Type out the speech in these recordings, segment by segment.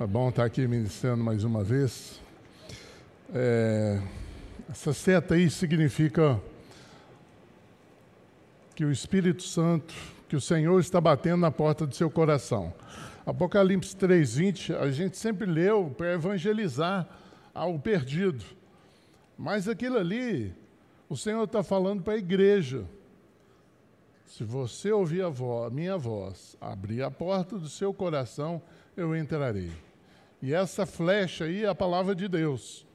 É bom estar aqui ministrando mais uma vez. É, essa seta aí significa que o Espírito Santo, que o Senhor está batendo na porta do seu coração. Apocalipse 3:20, a gente sempre leu para evangelizar ao perdido. Mas aquilo ali, o Senhor está falando para a igreja. Se você ouvir a voz, minha voz, abrir a porta do seu coração, eu entrarei. E essa flecha aí é a palavra de Deus.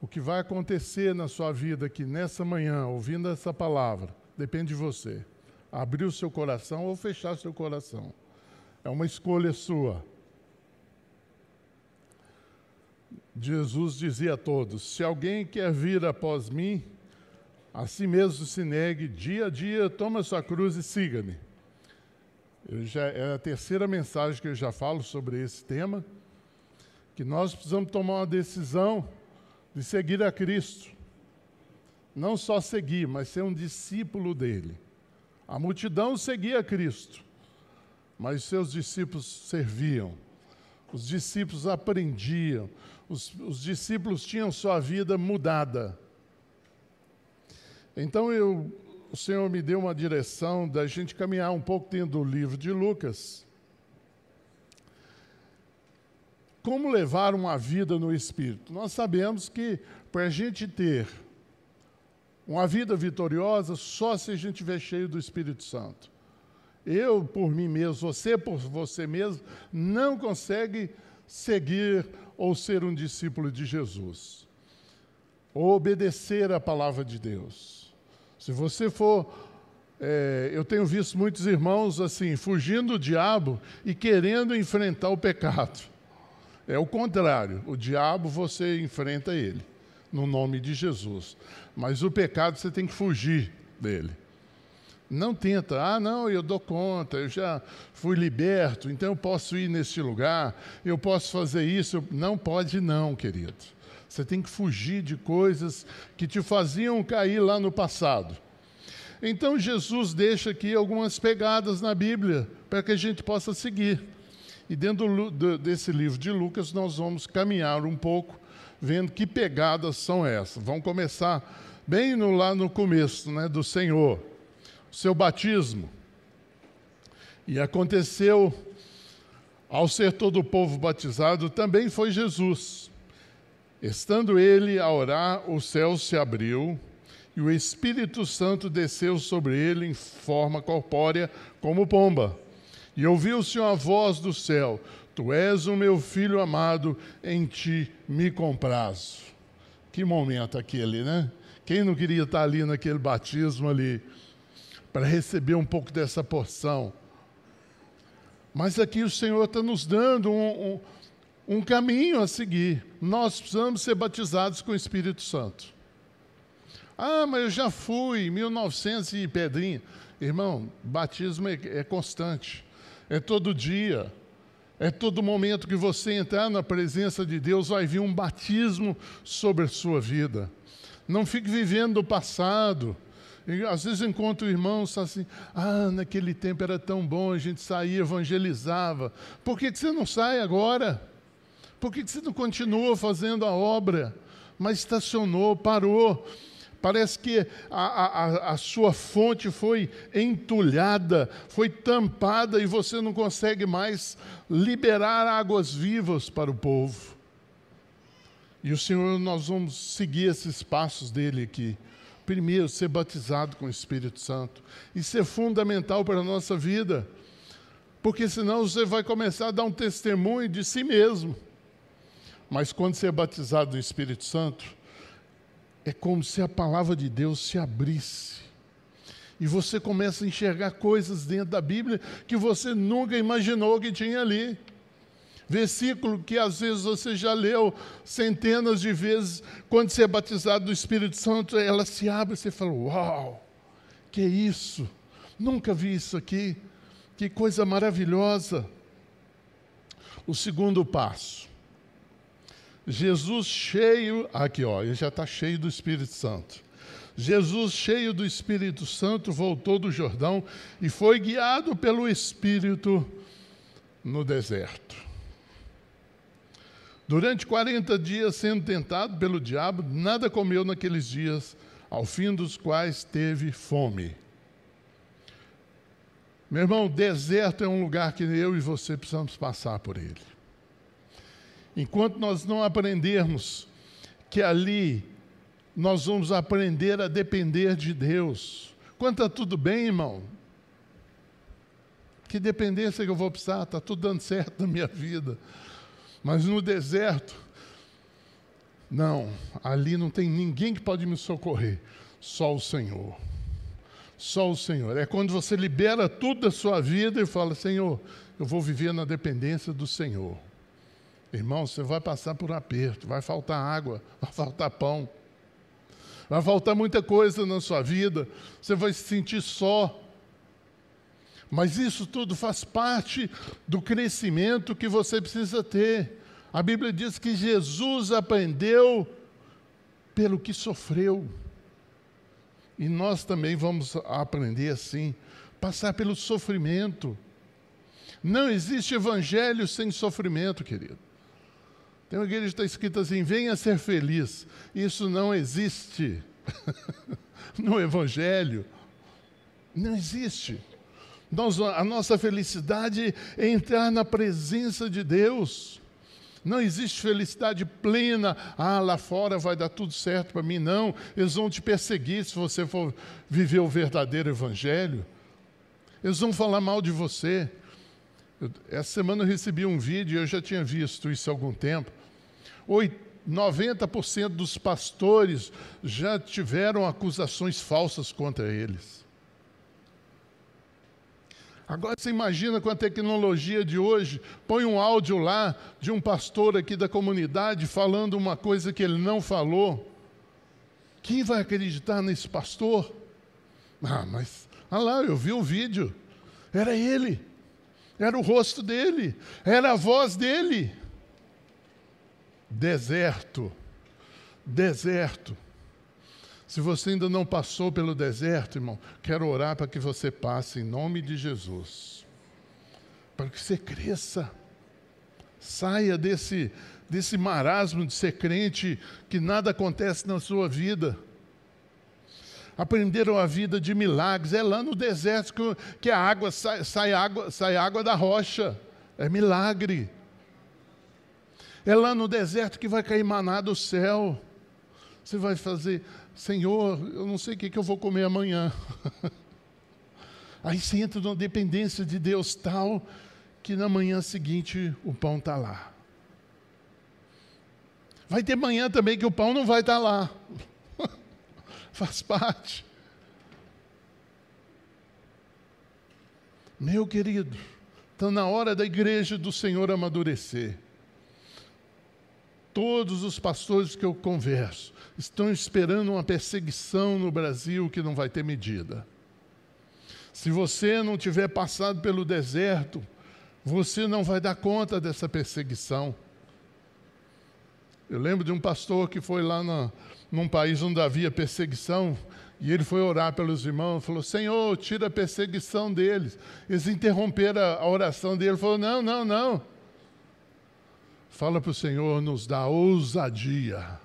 O que vai acontecer na sua vida aqui nessa manhã, ouvindo essa palavra, depende de você. Abrir o seu coração ou fechar seu coração. É uma escolha sua. Jesus dizia a todos: Se alguém quer vir após mim, a si mesmo se negue, dia a dia, toma sua cruz e siga-me. Já, é a terceira mensagem que eu já falo sobre esse tema, que nós precisamos tomar uma decisão de seguir a Cristo. Não só seguir, mas ser um discípulo dele. A multidão seguia Cristo, mas seus discípulos serviam. Os discípulos aprendiam, os, os discípulos tinham sua vida mudada. Então eu o Senhor me deu uma direção da gente caminhar um pouco dentro do livro de Lucas. Como levar uma vida no Espírito? Nós sabemos que para a gente ter uma vida vitoriosa, só se a gente estiver cheio do Espírito Santo. Eu, por mim mesmo, você por você mesmo, não consegue seguir ou ser um discípulo de Jesus, ou obedecer a palavra de Deus. Se você for. É, eu tenho visto muitos irmãos assim, fugindo do diabo e querendo enfrentar o pecado. É o contrário. O diabo você enfrenta ele, no nome de Jesus. Mas o pecado você tem que fugir dele. Não tenta, ah, não, eu dou conta, eu já fui liberto, então eu posso ir neste lugar, eu posso fazer isso. Não pode, não, querido. Você tem que fugir de coisas que te faziam cair lá no passado. Então Jesus deixa aqui algumas pegadas na Bíblia para que a gente possa seguir. E dentro desse livro de Lucas nós vamos caminhar um pouco, vendo que pegadas são essas. Vamos começar bem no, lá no começo, né, do Senhor, o seu batismo. E aconteceu, ao ser todo o povo batizado, também foi Jesus. Estando ele a orar, o céu se abriu e o Espírito Santo desceu sobre ele em forma corpórea, como pomba. E ouviu-se uma voz do céu: Tu és o meu filho amado, em ti me comprazo. Que momento aquele, né? Quem não queria estar ali naquele batismo ali, para receber um pouco dessa porção? Mas aqui o Senhor está nos dando um, um um caminho a seguir. Nós precisamos ser batizados com o Espírito Santo. Ah, mas eu já fui, 1900 e pedrinha. Irmão, batismo é, é constante, é todo dia, é todo momento que você entrar na presença de Deus, vai vir um batismo sobre a sua vida. Não fique vivendo o passado. às vezes encontro irmãos assim, ah, naquele tempo era tão bom, a gente saía, evangelizava. Por que, que você não sai agora? Por que você não continua fazendo a obra, mas estacionou, parou? Parece que a, a, a, sua fonte foi entulhada, foi tampada e você não consegue mais liberar águas vivas para o povo. E o Senhor, nós vamos seguir esses passos dele aqui. Primeiro, ser batizado com o Espírito Santo. Isso é fundamental para a nossa vida, porque senão você vai começar a dar um testemunho de si mesmo. Mas quando você é batizado no Espírito Santo, é como se a palavra de Deus se abrisse. E você começa a enxergar coisas dentro da Bíblia que você nunca imaginou que tinha ali. Versículo que às vezes você já leu centenas de vezes, quando você é batizado do Espírito Santo, ela se abre e você fala: Uau, que isso? Nunca vi isso aqui. Que coisa maravilhosa. O segundo passo Jesus cheio, aqui ó, ele já está cheio do Espírito Santo. Jesus, cheio do Espírito Santo, voltou do Jordão e foi guiado pelo Espírito no deserto. Durante 40 dias sendo tentado pelo diabo, nada comeu naqueles dias, ao fim dos quais teve fome. Meu irmão, deserto é um lugar que eu e você precisamos passar por ele. Enquanto nós não aprendermos que ali nós vamos aprender a depender de Deus. Quanto está tudo bem, irmão? Que dependência que eu vou precisar? Está tudo dando certo na minha vida. Mas no deserto, não, ali não tem ninguém que pode me socorrer, só o Senhor. Só o Senhor. É quando você libera tudo da sua vida e fala: Senhor, eu vou viver na dependência do Senhor. Irmão, você vai passar por aperto, vai faltar água, vai faltar pão, vai faltar muita coisa na sua vida, você vai se sentir só. Mas isso tudo faz parte do crescimento que você precisa ter. A Bíblia diz que Jesus aprendeu pelo que sofreu. E nós também vamos aprender assim, passar pelo sofrimento. Não existe evangelho sem sofrimento, querido. Tem uma igreja que está escrito assim: venha ser feliz. Isso não existe no evangelho. Não existe. Nós, a nossa felicidade é entrar na presença de Deus. Não existe felicidade plena. Ah, lá fora vai dar tudo certo para mim. Não, eles vão te perseguir se você for viver o verdadeiro evangelho. Eles vão falar mal de você. Eu, essa semana eu recebi um vídeo, eu já tinha visto isso há algum tempo. 90% dos pastores já tiveram acusações falsas contra eles. Agora você imagina com a tecnologia de hoje, põe um áudio lá de um pastor aqui da comunidade falando uma coisa que ele não falou. Quem vai acreditar nesse pastor? Ah, mas, ah lá, eu vi o vídeo. Era ele. Era o rosto dele. Era a voz dele. Deserto. Deserto. Se você ainda não passou pelo deserto, irmão, quero orar para que você passe em nome de Jesus. Para que você cresça. Saia desse, desse marasmo de ser crente que nada acontece na sua vida. Aprenderam a vida de milagres. É lá no deserto que, a água sai, sai água sai água da rocha. É milagre. É lá no deserto que vai cair maná do céu. Você vai fazer, Senhor, eu não sei o que, que eu vou comer amanhã. Aí você entra numa dependência de Deus tal que na manhã seguinte o pão está lá. Vai ter manhã também que o pão não vai estar tá lá. Faz parte. Meu querido, está na hora da igreja do Senhor amadurecer. Todos os pastores que eu converso estão esperando uma perseguição no Brasil que não vai ter medida. Se você não tiver passado pelo deserto, você não vai dar conta dessa perseguição. Eu lembro de um pastor que foi lá na, num país onde havia perseguição, e ele foi orar pelos irmãos, falou: Senhor, tira a perseguição deles. Eles interromperam a, oração dele, falou: Não, não, não. Fala para o Senhor nos dá ousadia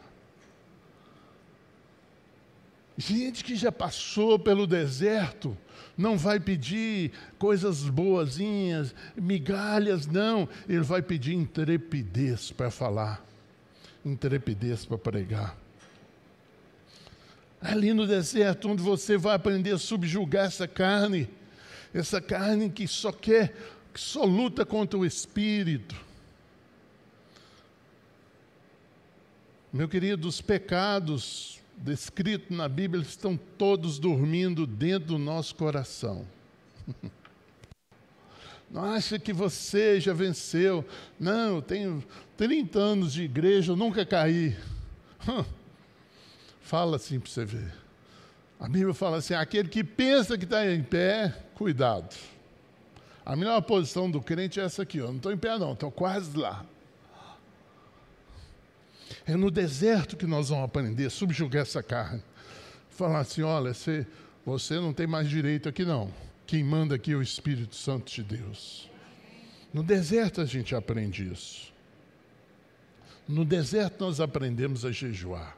Gente que já passou pelo deserto não vai pedir coisas boazinhas, migalhas, não. Ele vai pedir intrepidez para falar, intrepidez para pregar. Ali no deserto, onde você vai aprender a subjugar essa carne, essa carne que só quer, que só luta contra o espírito. Meu querido, os pecados descrito na Bíblia estão todos dormindo dentro do nosso coração. Não acha que você já venceu. Não, eu tenho 30 anos de igreja, eu nunca caí. Fala assim para você ver. A Bíblia fala assim: aquele que pensa que está em pé, cuidado. A melhor posição do crente é essa aqui, eu não estou em pé, não, estou quase lá. É no deserto que nós vamos aprender a subjugar essa carne. Falar assim: olha, você, você não tem mais direito aqui, não. Quem manda aqui é o Espírito Santo de Deus. No deserto a gente aprende isso. No deserto nós aprendemos a jejuar.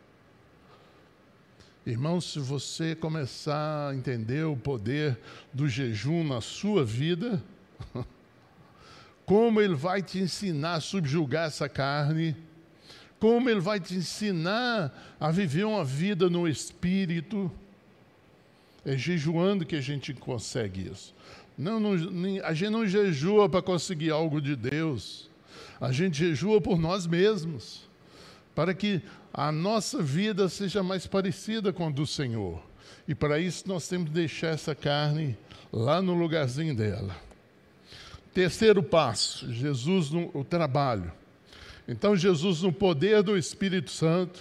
Irmão, se você começar a entender o poder do jejum na sua vida, como ele vai te ensinar a subjugar essa carne, como ele vai te ensinar a viver uma vida no espírito. É jejuando que a gente consegue isso. Não, não, a gente não jejua para conseguir algo de Deus. A gente jejua por nós mesmos, para que a nossa vida seja mais parecida com a do Senhor. E para isso nós temos que deixar essa carne lá no lugarzinho dela. Terceiro passo, Jesus no o trabalho. Então, Jesus, no poder do Espírito Santo,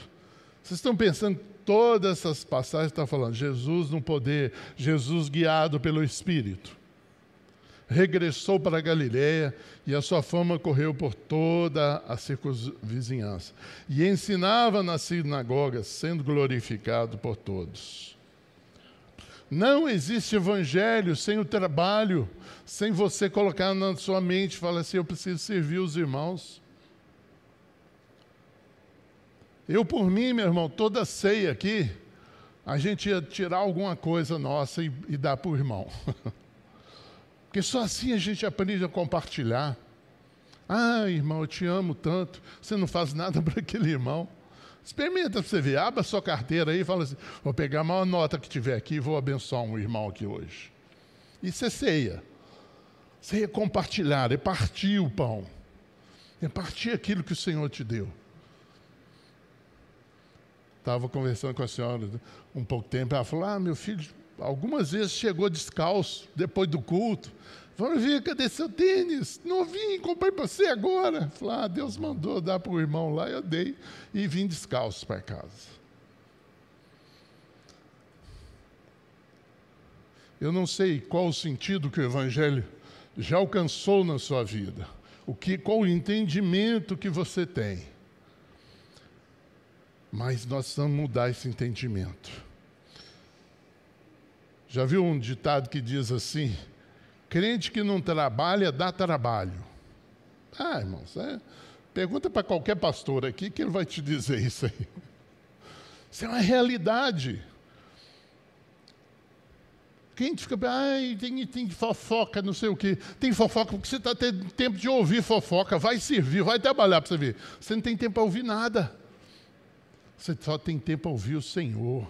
vocês estão pensando, todas essas passagens estão falando, Jesus no poder, Jesus guiado pelo Espírito. Regressou para a Galiléia e a sua fama correu por toda a circunvizinhança. E ensinava nas sinagogas, sendo glorificado por todos. Não existe evangelho sem o trabalho, sem você colocar na sua mente, falar assim: eu preciso servir os irmãos. Eu, por mim, meu irmão, toda ceia aqui, a gente ia tirar alguma coisa nossa e, e dar para o irmão. Porque só assim a gente aprende a compartilhar. Ah, irmão, eu te amo tanto, você não faz nada para aquele irmão. Experimenta para você ver, abra sua carteira aí e fala assim: vou pegar a maior nota que tiver aqui e vou abençoar um irmão aqui hoje. Isso é ceia. Ceia é compartilhar, é partir o pão, é partir aquilo que o Senhor te deu. Estava conversando com a senhora um pouco tempo, ela falou: Ah, meu filho, algumas vezes chegou descalço depois do culto. Vamos ver, cadê seu tênis? Não vim, comprei para você agora. Falei, ah, Deus mandou dar para o irmão lá, eu dei e vim descalço para casa. Eu não sei qual o sentido que o Evangelho já alcançou na sua vida, o que, qual o entendimento que você tem. Mas nós precisamos mudar esse entendimento. Já viu um ditado que diz assim: crente que não trabalha, dá trabalho. Ah, irmãos, é, pergunta para qualquer pastor aqui que ele vai te dizer isso aí. Isso é uma realidade. Quem fica, ai, tem, tem fofoca, não sei o quê. Tem fofoca porque você está tendo tempo de ouvir fofoca. Vai servir, vai trabalhar para você ver. Você não tem tempo para ouvir nada. Você só tem tempo para ouvir o Senhor,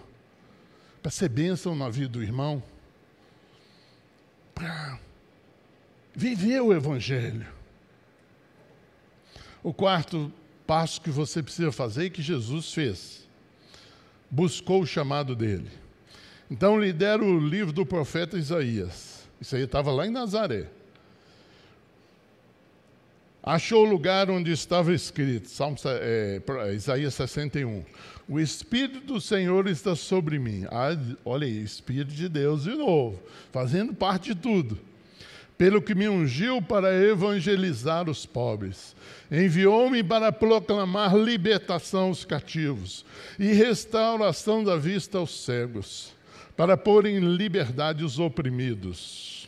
para ser bênção na vida do irmão, para viver o Evangelho. O quarto passo que você precisa fazer e que Jesus fez, buscou o chamado dele. Então, lidera o livro do profeta Isaías. Isso aí estava lá em Nazaré. Achou o lugar onde estava escrito, Salmo, é, Isaías 61. O Espírito do Senhor está sobre mim. Ah, olha aí, Espírito de Deus de novo, fazendo parte de tudo. Pelo que me ungiu para evangelizar os pobres, enviou-me para proclamar libertação aos cativos e restauração da vista aos cegos, para pôr em liberdade os oprimidos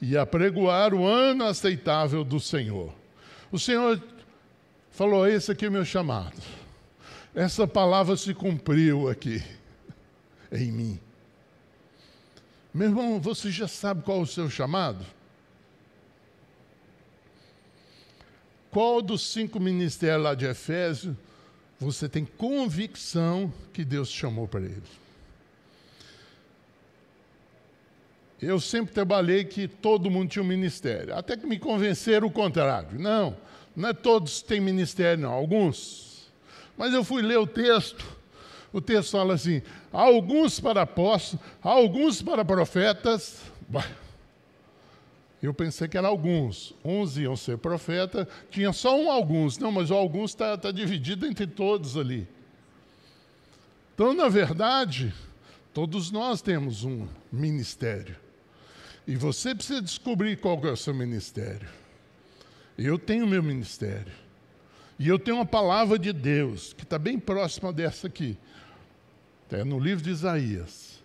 e apregoar o ano aceitável do Senhor. O Senhor falou: Esse aqui é o meu chamado. Essa palavra se cumpriu aqui, em mim. Meu irmão, você já sabe qual é o seu chamado? Qual dos cinco ministérios lá de Efésio você tem convicção que Deus chamou para ele? Eu sempre trabalhei que todo mundo tinha um ministério, até que me convenceram o contrário. Não, não é todos têm ministério, não, alguns. Mas eu fui ler o texto, o texto fala assim: alguns para apóstolos, alguns para profetas. Eu pensei que eram alguns. Uns iam ser profeta, tinha só um alguns. Não, mas o alguns está tá dividido entre todos ali. Então, na verdade, todos nós temos um ministério. E você precisa descobrir qual é o seu ministério. Eu tenho meu ministério. E eu tenho uma palavra de Deus, que está bem próxima dessa aqui. É no livro de Isaías.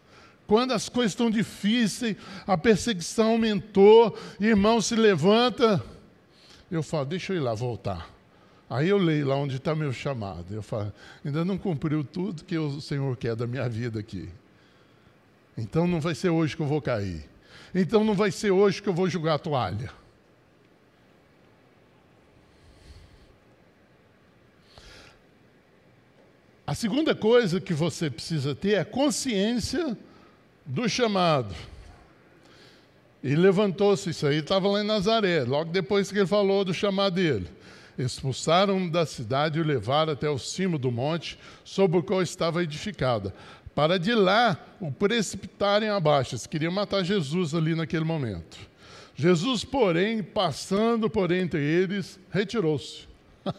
Quando as coisas estão difíceis, a perseguição aumentou, irmão se levanta. eu falo, deixa eu ir lá voltar. Aí eu leio lá onde está meu chamado. Eu falo, ainda não cumpriu tudo que o Senhor quer da minha vida aqui. Então não vai ser hoje que eu vou cair. Então não vai ser hoje que eu vou jogar a toalha. A segunda coisa que você precisa ter é consciência do chamado. E levantou-se, isso aí estava lá em Nazaré, logo depois que ele falou do chamado dele. Expulsaram da cidade e o levaram até o cimo do monte, sobre o qual estava edificada, para de lá o precipitarem abaixo. Eles queriam matar Jesus ali naquele momento. Jesus, porém, passando por entre eles, retirou-se.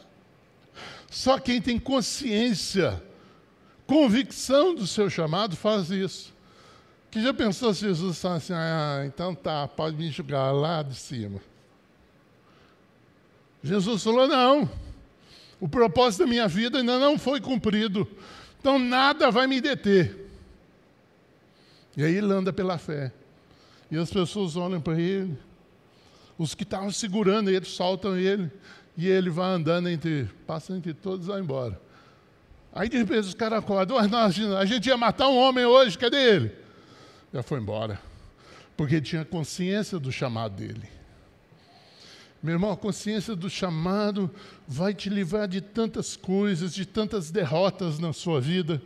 Só quem tem consciência, convicção do seu chamado, faz isso. Que já pensou se Jesus fala assim, ah, então tá, pode me julgar lá de cima. Jesus falou, não, o propósito da minha vida ainda não foi cumprido, então nada vai me deter. E aí ele anda pela fé. E as pessoas olham para ele, os que estavam segurando ele soltam ele, e ele vai andando entre, passa entre todos e vai embora. Aí de repente os caras acordam, a gente ia matar um homem hoje, cadê ele? Já foi embora. Porque tinha consciência do chamado dele. Meu irmão, a consciência do chamado vai te livrar de tantas coisas, de tantas derrotas na sua vida,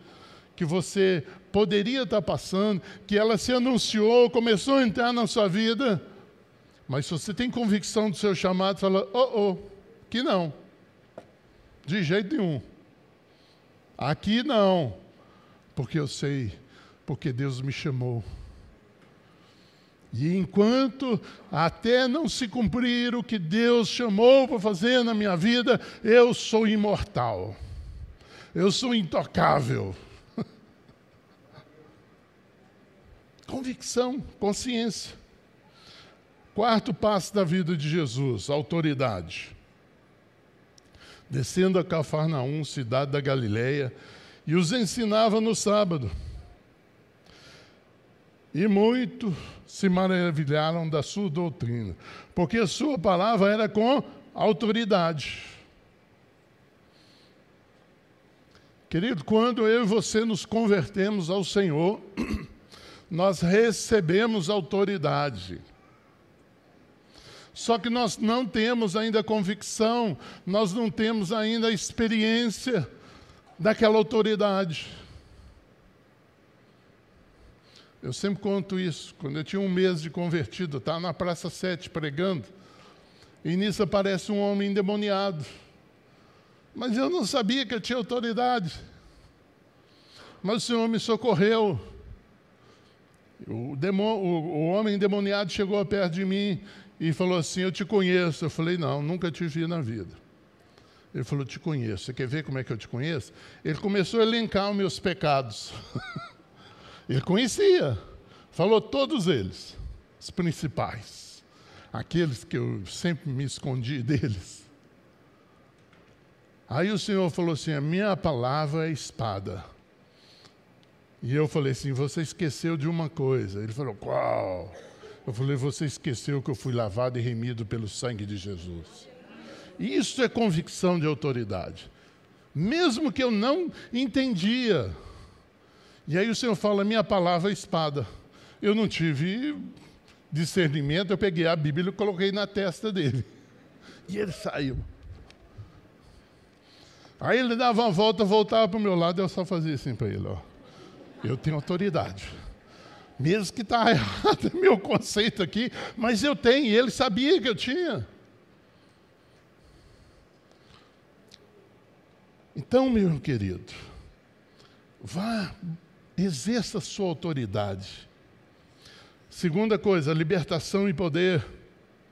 que você poderia estar passando, que ela se anunciou, começou a entrar na sua vida. Mas se você tem convicção do seu chamado, fala: oh, oh, que não. De jeito nenhum. Aqui não. Porque eu sei, porque Deus me chamou. E enquanto até não se cumprir o que Deus chamou para fazer na minha vida, eu sou imortal. Eu sou intocável. Convicção, consciência. Quarto passo da vida de Jesus, autoridade. Descendo a Cafarnaum, cidade da Galileia, e os ensinava no sábado. E muito se maravilharam da sua doutrina, porque a sua palavra era com autoridade. Querido, quando eu e você nos convertemos ao Senhor, nós recebemos autoridade. Só que nós não temos ainda convicção, nós não temos ainda a experiência daquela autoridade. Eu sempre conto isso. Quando eu tinha um mês de convertido, estava na Praça 7 pregando, e nisso aparece um homem endemoniado. Mas eu não sabia que eu tinha autoridade. Mas o Senhor me socorreu. O, o homem endemoniado chegou perto de mim e falou assim: Eu te conheço. Eu falei: Não, nunca te vi na vida. Ele falou: Te conheço. Você quer ver como é que eu te conheço? Ele começou a elencar os meus pecados. Ele conhecia, falou todos eles, os principais, aqueles que eu sempre me escondi deles. Aí o Senhor falou assim: A minha palavra é espada. E eu falei assim: Você esqueceu de uma coisa. Ele falou: Qual? Eu falei: Você esqueceu que eu fui lavado e remido pelo sangue de Jesus. Isso é convicção de autoridade. Mesmo que eu não entendia, e aí o Senhor fala: minha palavra é espada. Eu não tive discernimento, eu peguei a Bíblia e coloquei na testa dele. E ele saiu. Aí ele dava uma volta, voltava para o meu lado, eu só fazia assim para ele: ó, eu tenho autoridade. Mesmo que está errado meu conceito aqui, mas eu tenho, e ele sabia que eu tinha. Então, meu querido, vá Exerça sua autoridade. Segunda coisa, libertação e poder.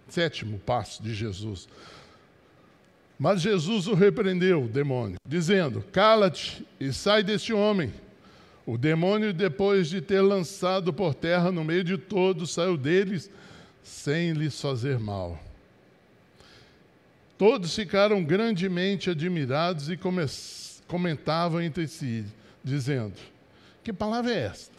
Sétimo passo de Jesus. Mas Jesus o repreendeu, o demônio, dizendo: Cala-te e sai deste homem. O demônio, depois de ter lançado por terra no meio de todos, saiu deles sem lhes fazer mal. Todos ficaram grandemente admirados e comentavam entre si, dizendo: que palavra é esta?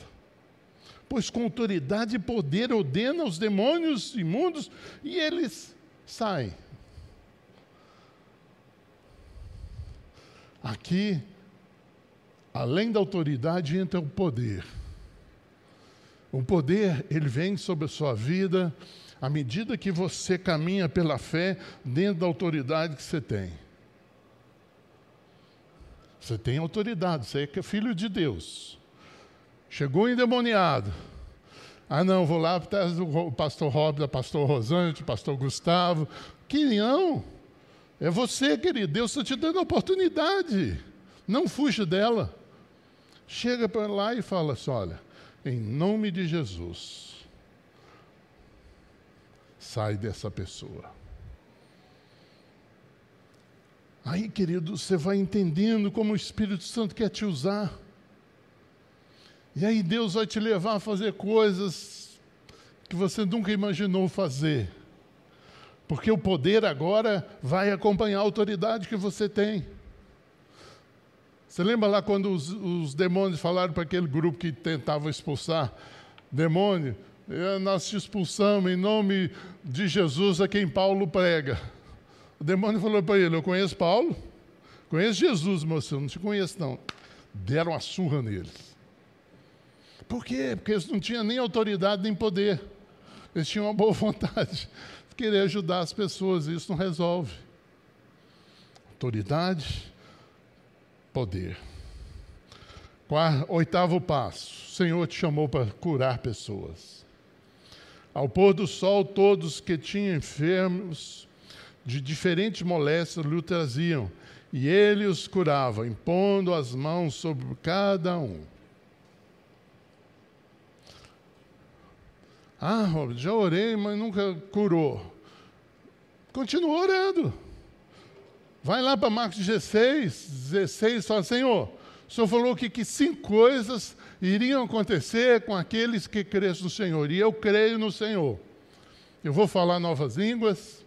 Pois com autoridade e poder ordena os demônios imundos e eles saem. Aqui, além da autoridade, entra o poder. O poder, ele vem sobre a sua vida à medida que você caminha pela fé dentro da autoridade que você tem. Você tem autoridade, você é filho de Deus. Chegou endemoniado. Ah, não, vou lá para o pastor Rob, o pastor Rosante, pastor Gustavo. Que não. É você, querido. Deus está te dando a oportunidade. Não fuja dela. Chega para lá e fala assim: olha, em nome de Jesus, sai dessa pessoa. Aí, querido, você vai entendendo como o Espírito Santo quer te usar. E aí Deus vai te levar a fazer coisas que você nunca imaginou fazer. Porque o poder agora vai acompanhar a autoridade que você tem. Você lembra lá quando os, os demônios falaram para aquele grupo que tentava expulsar demônio? É, nós te expulsamos em nome de Jesus a quem Paulo prega. O demônio falou para ele: Eu conheço Paulo, conheço Jesus, moço, não te conheço não. Deram uma surra neles. Por quê? Porque eles não tinham nem autoridade nem poder. Eles tinham uma boa vontade de querer ajudar as pessoas, e isso não resolve. Autoridade, poder. Oitavo passo: o Senhor te chamou para curar pessoas. Ao pôr do sol, todos que tinham enfermos de diferentes moléstias lhe traziam, e ele os curava, impondo as mãos sobre cada um. Ah, Robert, já orei, mas nunca curou. Continua orando. Vai lá para Marcos 16, 16 e fala, Senhor, o Senhor falou que, que cinco coisas iriam acontecer com aqueles que crescem no Senhor. E eu creio no Senhor. Eu vou falar novas línguas,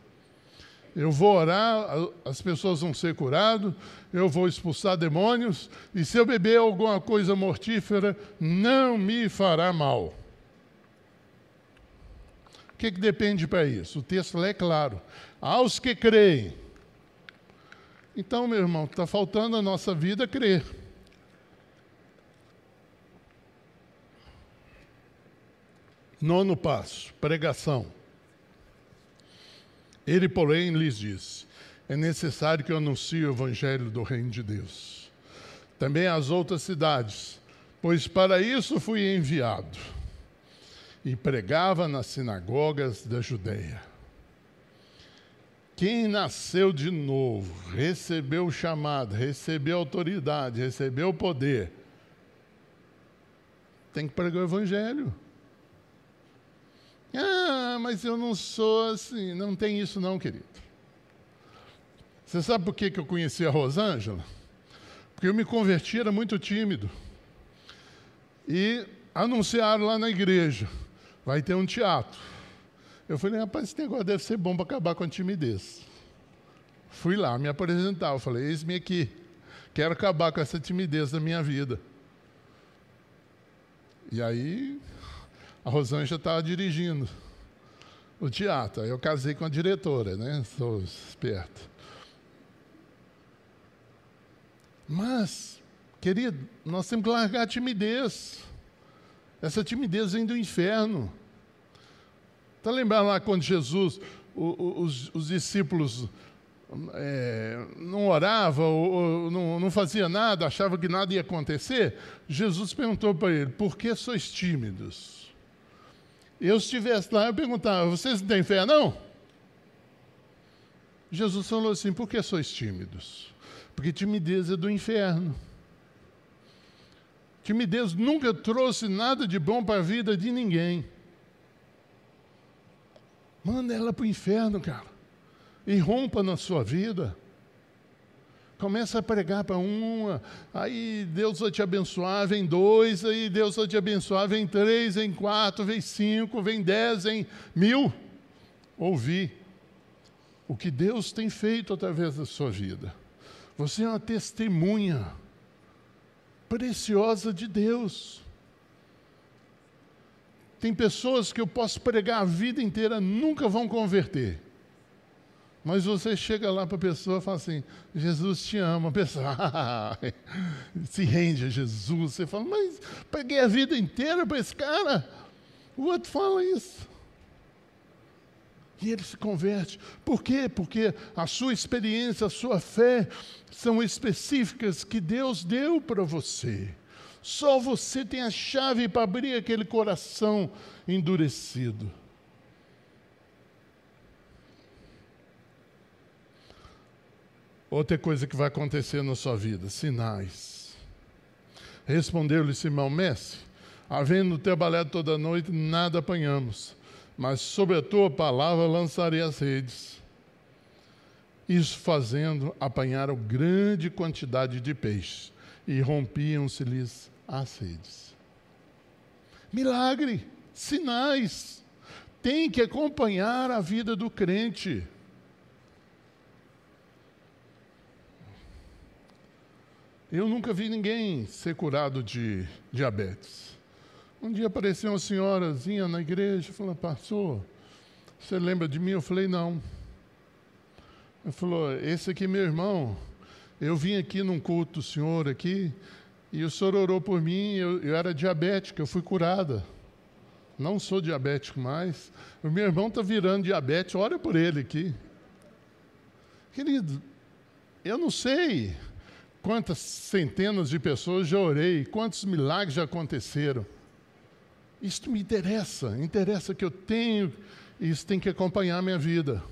eu vou orar, as pessoas vão ser curadas, eu vou expulsar demônios, e se eu beber alguma coisa mortífera, não me fará mal. O que, que depende para isso? O texto é claro. Aos que creem. Então, meu irmão, está faltando a nossa vida crer. Nono passo, pregação. Ele, porém, lhes disse: É necessário que eu anuncie o evangelho do reino de Deus. Também às outras cidades, pois para isso fui enviado. E pregava nas sinagogas da Judéia. Quem nasceu de novo, recebeu o chamado, recebeu autoridade, recebeu poder, tem que pregar o evangelho. Ah, mas eu não sou assim. Não tem isso, não, querido. Você sabe por que, que eu conheci a Rosângela? Porque eu me converti, era muito tímido. E anunciaram lá na igreja: vai ter um teatro. Eu falei, rapaz, esse negócio deve ser bom para acabar com a timidez. Fui lá me apresentar. Eu falei, eis-me aqui. Quero acabar com essa timidez da minha vida. E aí a Rosângela estava dirigindo o teatro. Aí eu casei com a diretora, né? Sou esperto. Mas, querido, nós temos que largar a timidez. Essa timidez vem do inferno. Está lembrando lá quando Jesus, os, os, discípulos é, não oravam, ou, ou, não, não fazia nada, achavam que nada ia acontecer? Jesus perguntou para ele: por que sois tímidos? eu estivesse lá, eu perguntava: vocês não têm fé, não? Jesus falou assim: por que sois tímidos? Porque timidez é do inferno. Timidez nunca trouxe nada de bom para a vida de ninguém. Manda ela para o inferno, cara. E rompa na sua vida. Começa a pregar para uma, aí Deus vai te abençoar, vem dois, aí Deus vai te abençoar, vem três, vem quatro, vem cinco, vem dez, vem mil. Ouvir o que Deus tem feito através da sua vida. Você é uma testemunha preciosa de Deus. Tem pessoas que eu posso pregar a vida inteira, nunca vão converter Mas você chega lá para a pessoa e fala assim: Jesus te ama. A pessoa se rende a Jesus. Você fala: Mas paguei a vida inteira para esse cara. O outro fala isso. E ele se converte. Por quê? Porque a sua experiência, a sua fé são específicas que Deus deu para você. Só você tem a chave para abrir aquele coração endurecido. Outra coisa que vai acontecer na sua vida: sinais. Respondeu-lhe Simão, Mestre, havendo trabalhado toda noite, nada apanhamos mas sobre a tua palavra lançarei as redes. Isso fazendo, apanharam grande quantidade de peixes e rompiam-se-lhes as redes. Milagre, sinais, tem que acompanhar a vida do crente. Eu nunca vi ninguém ser curado de diabetes. Um dia apareceu uma senhorazinha na igreja, falou, pastor, você lembra de mim? Eu falei, não. Ele falou, esse aqui é meu irmão. Eu vim aqui num culto do senhor aqui, e o senhor orou por mim, eu, eu era diabética, eu fui curada. Não sou diabético mais. O meu irmão está virando diabetes, ora por ele aqui. Querido, eu não sei quantas centenas de pessoas já orei, quantos milagres já aconteceram. Isto me interessa, interessa que eu tenho, isso tem que acompanhar a minha vida.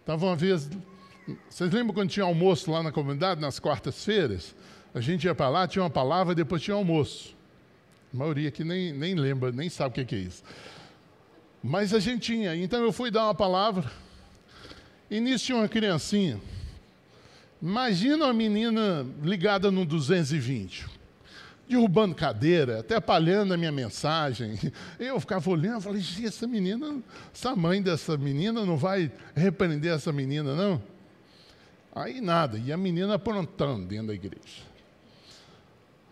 Estava uma vez, vocês lembram quando tinha almoço lá na comunidade, nas quartas-feiras? A gente ia para lá, tinha uma palavra, depois tinha almoço. A maioria aqui nem, nem lembra, nem sabe o que é isso. Mas a gente tinha, então eu fui dar uma palavra, e nisso tinha uma criancinha. Imagina uma menina ligada no 220 derrubando cadeira, atrapalhando a minha mensagem. Eu ficava olhando, falei, essa menina, essa mãe dessa menina não vai repreender essa menina, não? Aí nada, e a menina aprontando dentro da igreja.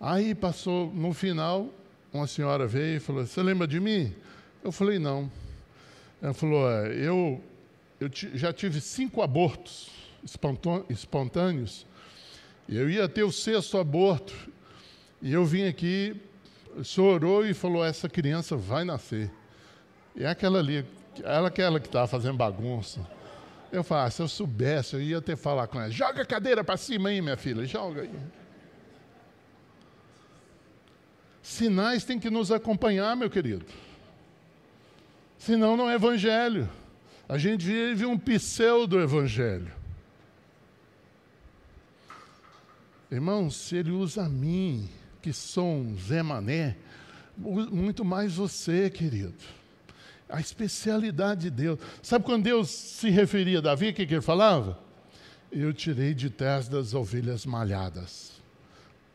Aí passou, no final, uma senhora veio e falou, você lembra de mim? Eu falei, não. Ela falou, é, eu, eu já tive cinco abortos espontâneos, eu ia ter o sexto aborto, e eu vim aqui, chorou e falou: essa criança vai nascer. E é aquela ali, ela aquela que estava fazendo bagunça. Eu falei, ah, se eu soubesse, eu ia ter falar com ela. Joga a cadeira para cima aí, minha filha, joga aí. Sinais têm que nos acompanhar, meu querido. Senão não é evangelho. A gente vive um pseudo-evangelho. Irmão, se ele usa a mim, que sou um Zé Mané, muito mais você, querido. A especialidade de Deus. Sabe quando Deus se referia a Davi, o que, que ele falava? Eu tirei de trás das ovelhas malhadas.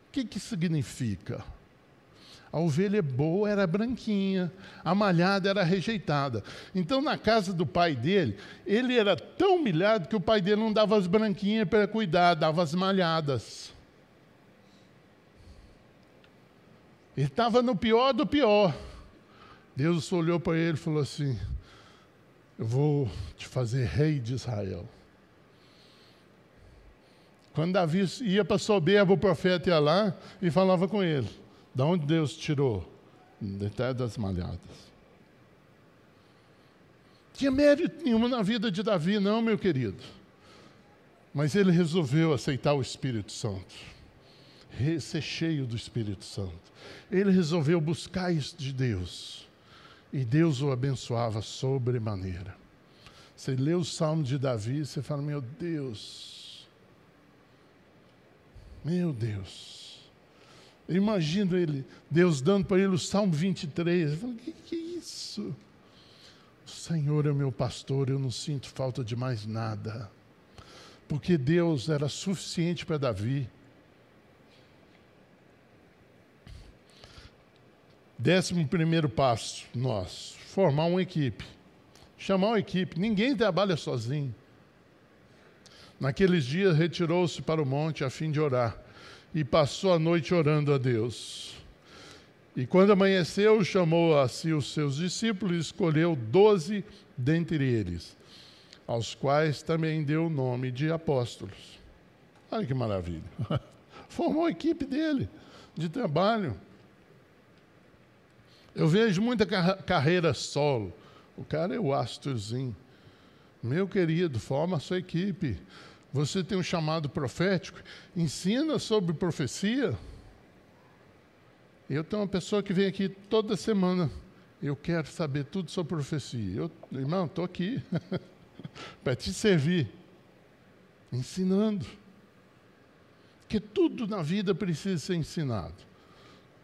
O que, que significa? A ovelha boa era branquinha, a malhada era rejeitada. Então, na casa do pai dele, ele era tão humilhado que o pai dele não dava as branquinhas para cuidar, dava as malhadas. Ele estava no pior do pior. Deus olhou para ele e falou assim: Eu vou te fazer rei de Israel. Quando Davi ia para soberba, o profeta ia lá e falava com ele: Da onde Deus tirou? Detalhe das malhadas. Tinha mérito nenhum na vida de Davi, não, meu querido. Mas ele resolveu aceitar o Espírito Santo, ser cheio do Espírito Santo ele resolveu buscar isso de Deus. E Deus o abençoava sobremaneira. Você lê o salmo de Davi, você fala: Meu Deus, meu Deus. Imagino ele, Deus dando para ele o salmo 23. Eu falo: Que que é isso? O Senhor é meu pastor, eu não sinto falta de mais nada. Porque Deus era suficiente para Davi. Décimo primeiro passo nosso, formar uma equipe. Chamar uma equipe. Ninguém trabalha sozinho. Naqueles dias retirou-se para o monte a fim de orar e passou a noite orando a Deus. E quando amanheceu, chamou a si os seus discípulos e escolheu doze dentre eles, aos quais também deu o nome de apóstolos. Olha que maravilha. Formou a equipe dele de trabalho. Eu vejo muita carreira solo. O cara é o astrozinho. Meu querido, forma a sua equipe. Você tem um chamado profético, ensina sobre profecia. Eu tenho uma pessoa que vem aqui toda semana. Eu quero saber tudo sobre profecia. Eu, irmão, estou aqui para te servir, ensinando. Porque tudo na vida precisa ser ensinado.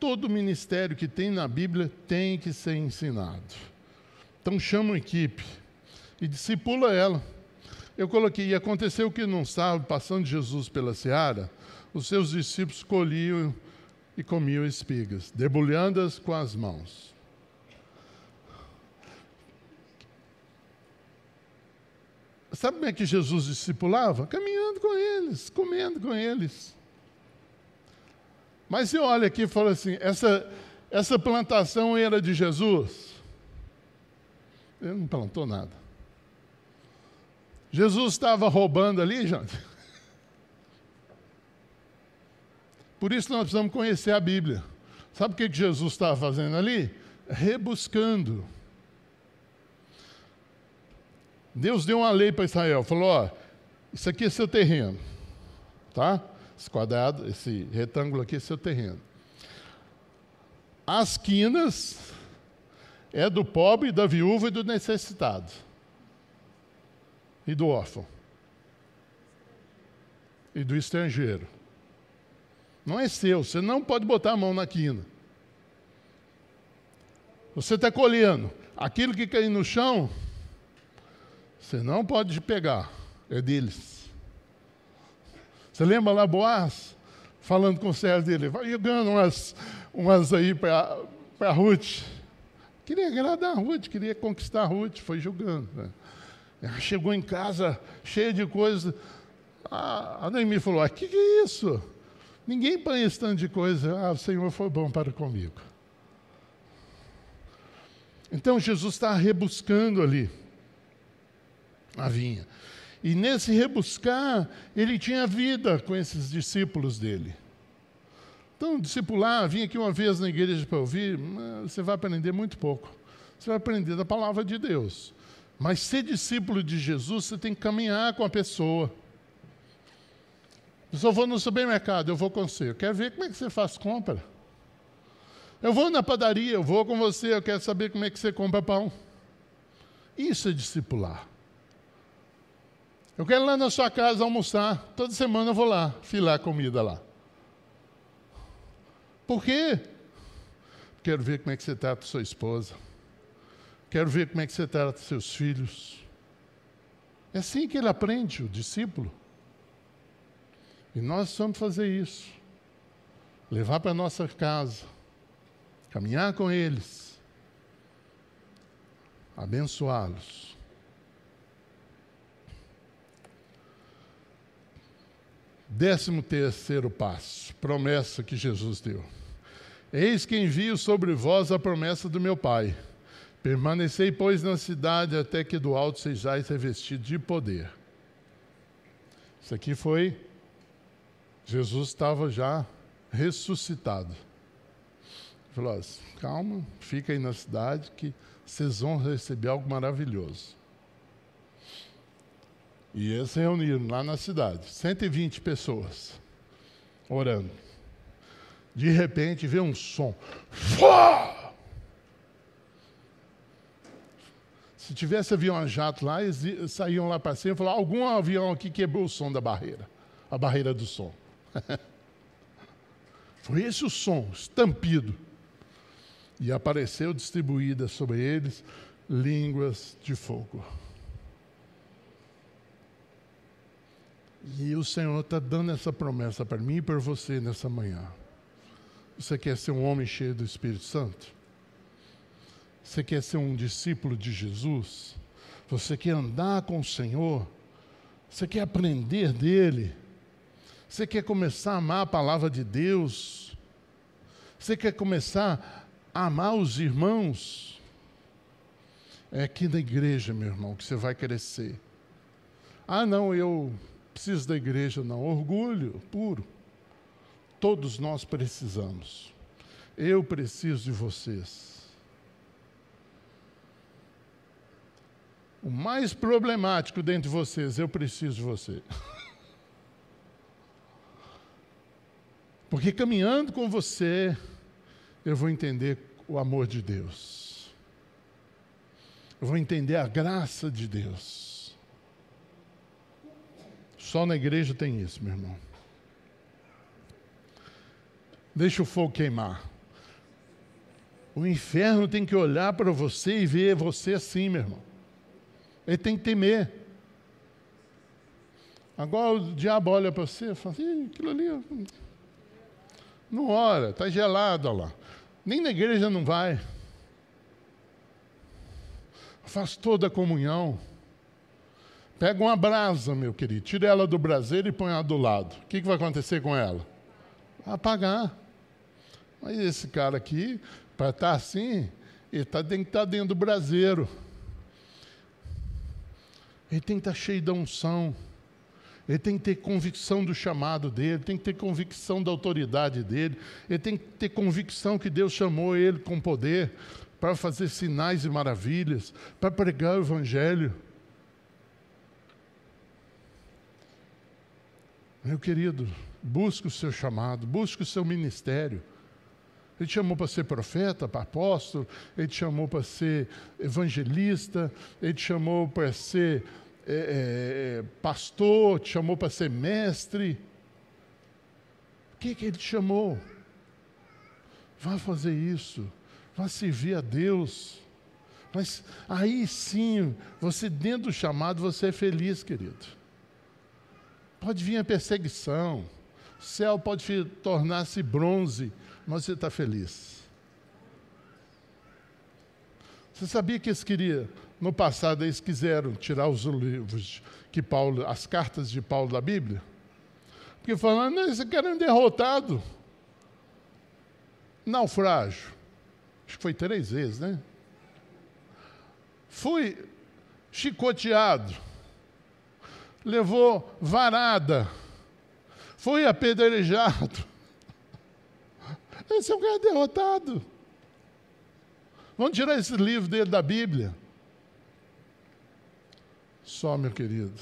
Todo ministério que tem na Bíblia tem que ser ensinado. Então chama uma equipe e discipula ela. Eu coloquei, e aconteceu que num sábado, passando Jesus pela seara, os seus discípulos colhiam e comiam espigas, debulhando-as com as mãos. Sabe como é que Jesus discipulava? Caminhando com eles, comendo com eles. Mas você olha aqui e fala assim: essa, essa plantação era de Jesus? Ele não plantou nada. Jesus estava roubando ali, gente. Por isso nós precisamos conhecer a Bíblia. Sabe o que Jesus estava fazendo ali? Rebuscando. Deus deu uma lei para Israel, falou: ó, isso aqui é seu terreno, tá? Esse quadrado, esse retângulo aqui é seu terreno. As quinas é do pobre, da viúva e do necessitado. E do órfão. E do estrangeiro. Não é seu, você não pode botar a mão na quina. Você está colhendo. Aquilo que cai no chão, você não pode pegar, é deles. Você lembra lá Boaz? Falando com o servo dele, vai jogando umas, umas aí para a Ruth. Queria agradar a Ruth, queria conquistar a Ruth, foi julgando. Né? Chegou em casa cheia de coisas. A Noemi falou: O ah, que, que é isso? Ninguém põe esse tanto de coisa. Ah, o Senhor foi bom para comigo. Então Jesus está rebuscando ali a vinha. E nesse rebuscar, ele tinha vida com esses discípulos dele. Então, discipular, vim aqui uma vez na igreja para ouvir, você vai aprender muito pouco. Você vai aprender da palavra de Deus. Mas ser discípulo de Jesus, você tem que caminhar com a pessoa. Eu vou no supermercado, eu vou com você. Eu quero ver como é que você faz compra. Eu vou na padaria, eu vou com você, eu quero saber como é que você compra pão. Isso é discipular. Eu quero ir lá na sua casa almoçar. Toda semana eu vou lá, filar comida lá. Por quê? Quero ver como é que você trata sua esposa. Quero ver como é que você trata seus filhos. É assim que ele aprende, o discípulo. E nós vamos fazer isso. Levar para a nossa casa, caminhar com eles, abençoá-los. Décimo terceiro passo, promessa que Jesus deu. Eis que envio sobre vós a promessa do meu Pai. Permanecei, pois, na cidade até que do alto sejais revestidos de poder. Isso aqui foi Jesus estava já ressuscitado. Ele falou assim, calma, fica aí na cidade que vocês vão receber algo maravilhoso. E eles se reuniram lá na cidade, 120 pessoas, orando. De repente vê um som. Fua! Se tivesse avião a jato lá, eles saíam lá para cima e falaram: algum avião aqui quebrou o som da barreira, a barreira do som. Foi esse o som, estampido. E apareceu distribuída sobre eles línguas de fogo. E o Senhor está dando essa promessa para mim e para você nessa manhã. Você quer ser um homem cheio do Espírito Santo? Você quer ser um discípulo de Jesus? Você quer andar com o Senhor? Você quer aprender dele? Você quer começar a amar a palavra de Deus? Você quer começar a amar os irmãos? É aqui na igreja, meu irmão, que você vai crescer. Ah, não, eu preciso da igreja, não. Orgulho puro. Todos nós precisamos. Eu preciso de vocês. O mais problemático dentre vocês, eu preciso de você. Porque caminhando com você, eu vou entender o amor de Deus. Eu vou entender a graça de Deus. Só na igreja tem isso, meu irmão. Deixa o fogo queimar. O inferno tem que olhar para você e ver você assim, meu irmão. Ele tem que temer. Agora o diabo olha para você e fala: aquilo ali. Não ora, está gelado lá. Nem na igreja não vai. Faz toda a comunhão. Pega uma brasa, meu querido, tira ela do braseiro e põe ela do lado. O que, que vai acontecer com ela? Vai apagar. Mas esse cara aqui, para estar tá assim, ele tá, tem que estar dentro do braseiro. Ele tem que estar tá cheio da unção. Ele tem que ter convicção do chamado dele, tem que ter convicção da autoridade dele, ele tem que ter convicção que Deus chamou ele com poder para fazer sinais e maravilhas, para pregar o Evangelho. Meu querido, busque o seu chamado, busque o seu ministério. Ele te chamou para ser profeta, para apóstolo, ele te chamou para ser evangelista, ele te chamou para ser é, é, é, pastor, te chamou para ser mestre. O que, que ele te chamou? Vá fazer isso, vá servir a Deus. Mas aí sim, você dentro do chamado, você é feliz, querido. Pode vir a perseguição, o céu pode tornar-se bronze, mas você está feliz. Você sabia que eles queriam no passado eles quiseram tirar os livros que Paulo, as cartas de Paulo da Bíblia, porque falando, esse cara é derrotado. Naufrágio. Acho que foi três vezes, né? Fui chicoteado. Levou varada. Fui apedrejado. Esse é um cara derrotado. Vamos tirar esse livro dele da Bíblia. Só, meu querido,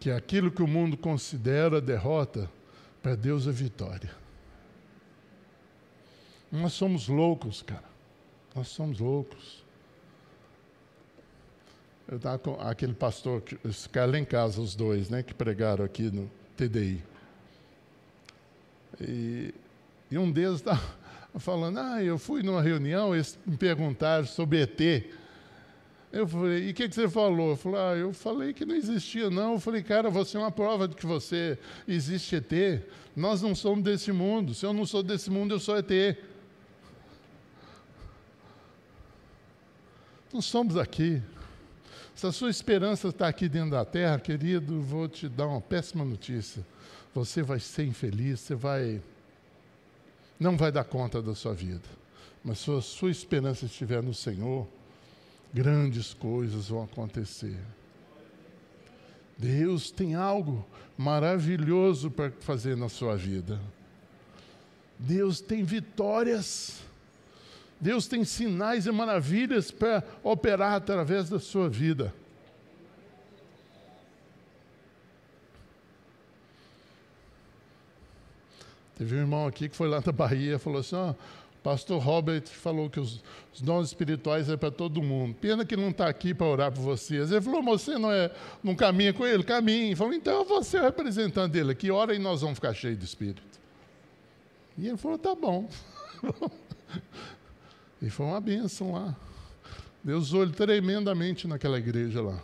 que aquilo que o mundo considera derrota, para Deus é vitória. Nós somos loucos, cara. Nós somos loucos. Eu estava com aquele pastor, que, ficaram lá em casa, os dois, né, que pregaram aqui no TDI. E, e um deles estava falando, ah, eu fui numa reunião, eles me perguntaram sobre ET. Eu falei, e o que, que, você falou? Eu falei, ah, eu falei que não existia, não. Eu falei, cara, você é uma prova de que você existe ET. Nós não somos desse mundo. Se eu não sou desse mundo, eu sou ET. Não somos aqui. Se a sua esperança está aqui dentro da terra, querido, vou te dar uma péssima notícia. Você vai ser infeliz, você vai. não vai dar conta da sua vida. Mas se a sua esperança estiver no Senhor, grandes coisas vão acontecer. Deus tem algo maravilhoso para fazer na sua vida. Deus tem vitórias. Deus tem sinais e maravilhas para operar através da sua vida. Teve um irmão aqui que foi lá da Bahia e falou assim: oh, Pastor Robert falou que os, os dons espirituais é para todo mundo. Pena que não está aqui para orar por vocês. Ele falou, você não, é, não caminha com ele? Caminha. Ele falou, então você é o representante dele aqui, ora e nós vamos ficar cheios de espírito. E ele falou, tá bom. e foi uma bênção lá. Deus usou ele tremendamente naquela igreja lá.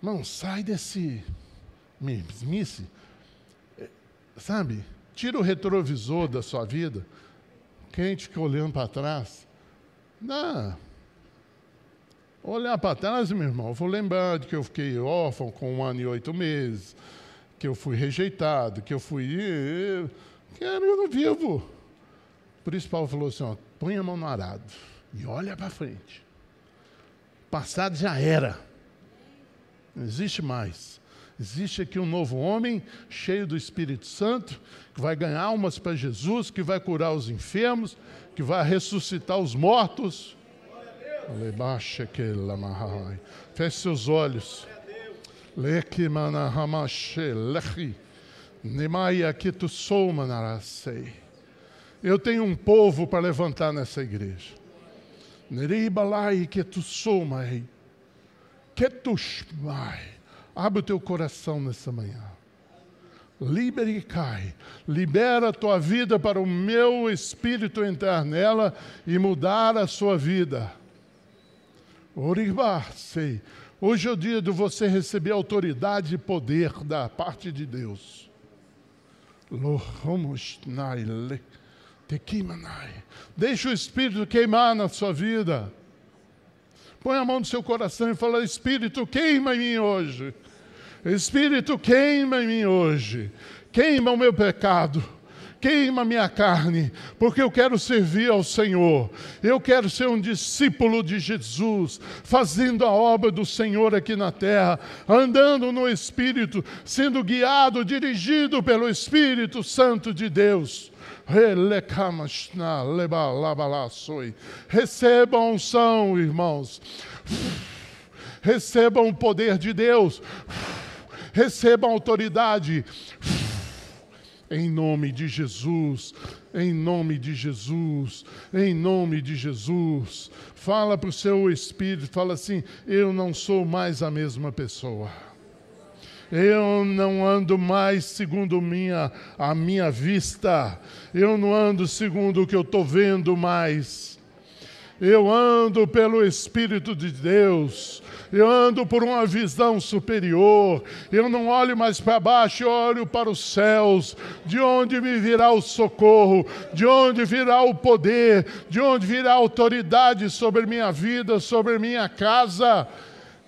Não, sai desse mesmice. É, sabe? Tira o retrovisor da sua vida. Quem fica olhando para trás. Não. Olhar para trás, meu irmão, vou lembrar de que eu fiquei órfão com um ano e oito meses, que eu fui rejeitado, que eu fui. Que eu não vivo. Por isso Paulo falou assim: ó, põe a mão no arado e olha para frente. Passado já era. Não existe mais. Existe aqui um novo homem, cheio do Espírito Santo, que vai ganhar almas para Jesus, que vai curar os enfermos, que vai ressuscitar os mortos. Feche seus olhos. Eu tenho um povo para levantar nessa igreja. Neribalai que tu somai. Que tu Abre o teu coração nessa manhã. Libere cai. Libera a tua vida para o meu espírito entrar nela e mudar a sua vida. Oribar, sei. Hoje é o dia de você receber autoridade e poder da parte de Deus. Deixa o Espírito queimar na sua vida. Põe a mão no seu coração e fala: Espírito, queima em mim hoje. Espírito, queima em mim hoje. Queima o meu pecado queima minha carne, porque eu quero servir ao Senhor. Eu quero ser um discípulo de Jesus, fazendo a obra do Senhor aqui na terra, andando no Espírito, sendo guiado, dirigido pelo Espírito Santo de Deus. Recebam unção, irmãos. Recebam o poder de Deus. Recebam autoridade. Em nome de Jesus, em nome de Jesus, em nome de Jesus. Fala para o seu espírito, fala assim: eu não sou mais a mesma pessoa. Eu não ando mais segundo minha, a minha vista. Eu não ando segundo o que eu estou vendo mais. Eu ando pelo Espírito de Deus eu ando por uma visão superior, eu não olho mais para baixo, eu olho para os céus, de onde me virá o socorro, de onde virá o poder, de onde virá a autoridade sobre minha vida, sobre minha casa.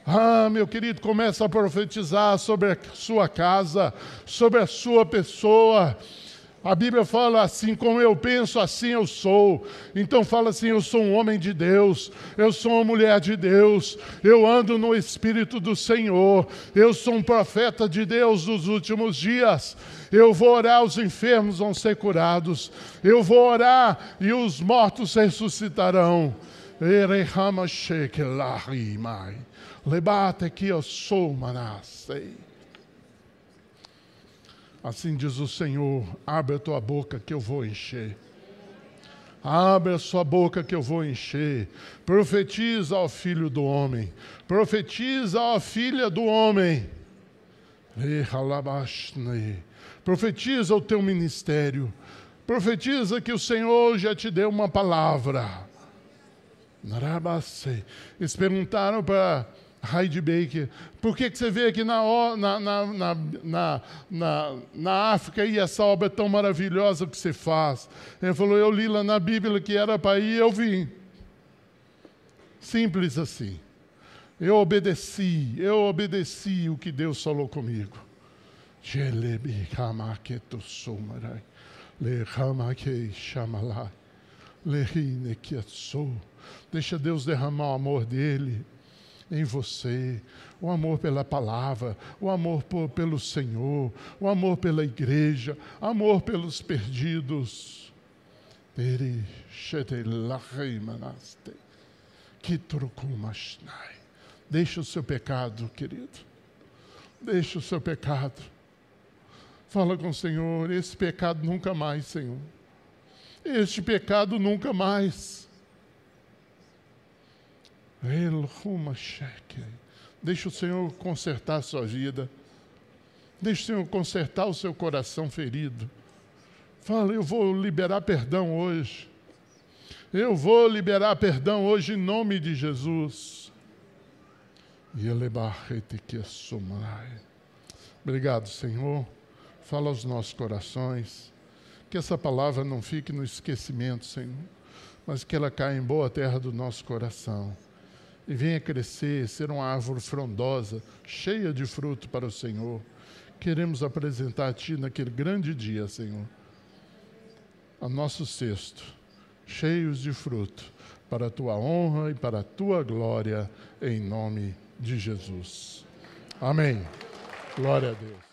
Ah, meu querido, começa a profetizar sobre a sua casa, sobre a sua pessoa. A Bíblia fala assim: como eu penso, assim eu sou. Então fala assim: eu sou um homem de Deus, eu sou uma mulher de Deus, eu ando no Espírito do Senhor, eu sou um profeta de Deus dos últimos dias. Eu vou orar, os enfermos vão ser curados, eu vou orar e os mortos ressuscitarão. Lebate que eu sou, manasei. Assim diz o Senhor: abre a tua boca que eu vou encher. Abre a sua boca que eu vou encher. Profetiza ao filho do homem. Profetiza à filha do homem. Profetiza o teu ministério. Profetiza que o Senhor já te deu uma palavra. Eles perguntaram para Heidi Baker, por que, que você vê aqui na, na, na, na, na, na África e essa obra tão maravilhosa que você faz? Ele falou, eu li lá na Bíblia que era para ir eu vim. Simples assim. Eu obedeci, eu obedeci o que Deus falou comigo. Deixa Deus derramar o amor dele em você, o amor pela palavra, o amor por, pelo Senhor, o amor pela igreja, amor pelos perdidos. Deixa o seu pecado, querido. Deixa o seu pecado. Fala com o Senhor, esse pecado nunca mais, Senhor. Este pecado nunca mais. Deixa o Senhor consertar a sua vida. Deixa o Senhor consertar o seu coração ferido. Fala, eu vou liberar perdão hoje. Eu vou liberar perdão hoje em nome de Jesus. Obrigado, Senhor. Fala aos nossos corações. Que essa palavra não fique no esquecimento, Senhor, mas que ela caia em boa terra do nosso coração e venha crescer, ser uma árvore frondosa, cheia de fruto para o Senhor. Queremos apresentar a Ti naquele grande dia, Senhor, a nosso cesto, cheios de fruto, para a Tua honra e para a Tua glória, em nome de Jesus. Amém. Glória a Deus.